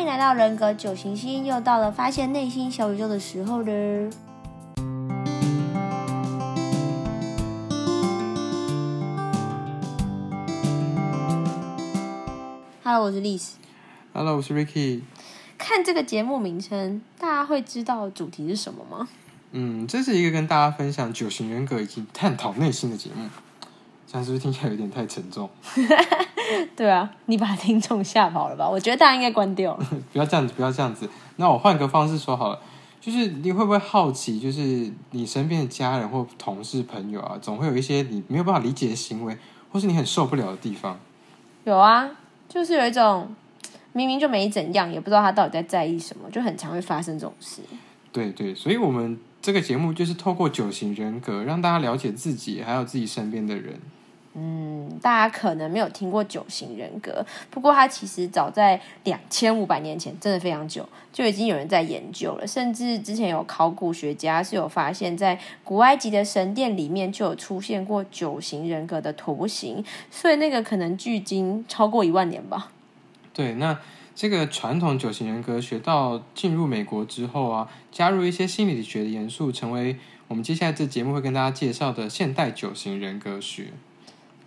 欢迎来到人格九行星，又到了发现内心小宇宙的时候了。Hello，我是 Liz。Hello，我是 Ricky。看这个节目名称，大家会知道主题是什么吗？嗯，这是一个跟大家分享九型人格以及探讨内心的节目。这样是不是听起来有点太沉重？对啊，你把听众吓跑了吧？我觉得大家应该关掉了。不要这样子，不要这样子。那我换个方式说好了，就是你会不会好奇，就是你身边的家人或同事、朋友啊，总会有一些你没有办法理解的行为，或是你很受不了的地方？有啊，就是有一种明明就没怎样，也不知道他到底在在意什么，就很常会发生这种事。对对，所以我们这个节目就是透过九型人格，让大家了解自己，还有自己身边的人。嗯，大家可能没有听过九型人格，不过它其实早在两千五百年前，真的非常久，就已经有人在研究了。甚至之前有考古学家是有发现，在古埃及的神殿里面就有出现过九型人格的图形，所以那个可能距今超过一万年吧。对，那这个传统九型人格学到进入美国之后啊，加入一些心理学的元素，成为我们接下来这节目会跟大家介绍的现代九型人格学。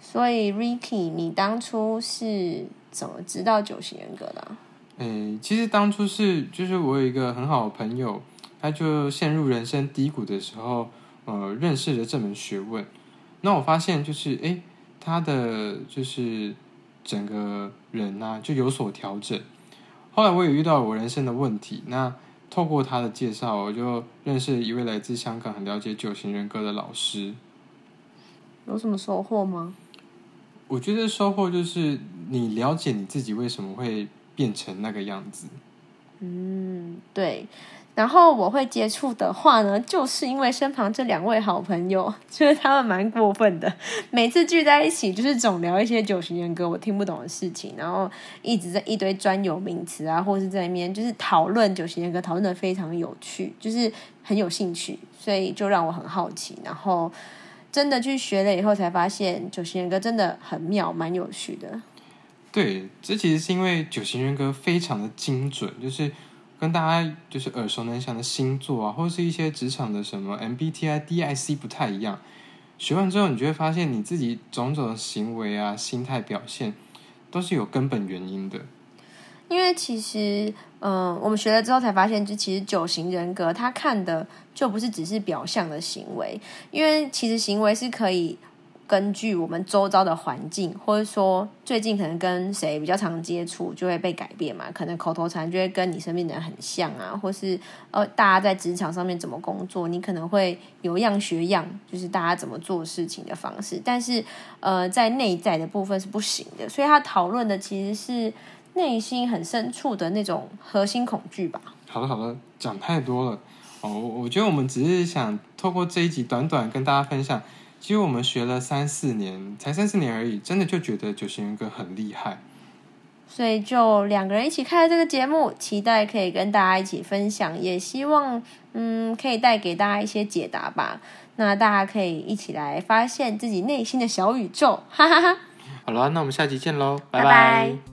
所以，Ricky，你当初是怎么知道九型人格的？诶，其实当初是就是我有一个很好的朋友，他就陷入人生低谷的时候，呃，认识了这门学问。那我发现就是，诶，他的就是整个人呐、啊、就有所调整。后来我也遇到我人生的问题，那透过他的介绍，我就认识了一位来自香港很了解九型人格的老师。有什么收获吗？我觉得收获就是你了解你自己为什么会变成那个样子。嗯，对。然后我会接触的话呢，就是因为身旁这两位好朋友，就是他们蛮过分的，每次聚在一起就是总聊一些九型人格我听不懂的事情，然后一直在一堆专有名词啊，或是在那边就是讨论九型人格，讨论得非常有趣，就是很有兴趣，所以就让我很好奇，然后。真的去学了以后，才发现九型人格真的很妙，蛮有趣的。对，这其实是因为九型人格非常的精准，就是跟大家就是耳熟能详的星座啊，或是一些职场的什么 MBTI、DIC 不太一样。学完之后，你就会发现你自己种种的行为啊、心态表现，都是有根本原因的。因为其实，嗯、我们学了之后才发现，就其实九型人格他看的就不是只是表象的行为，因为其实行为是可以根据我们周遭的环境，或者说最近可能跟谁比较常接触，就会被改变嘛。可能口头禅就会跟你身边的人很像啊，或是呃，大家在职场上面怎么工作，你可能会有样学样，就是大家怎么做事情的方式。但是，呃，在内在的部分是不行的，所以他讨论的其实是。内心很深处的那种核心恐惧吧。好了好了，讲太多了哦。我觉得我们只是想透过这一集短短跟大家分享，其实我们学了三四年，才三四年而已，真的就觉得九型人格很厉害。所以就两个人一起开了这个节目，期待可以跟大家一起分享，也希望嗯可以带给大家一些解答吧。那大家可以一起来发现自己内心的小宇宙，哈哈哈。好了，那我们下期见喽，拜拜。拜拜。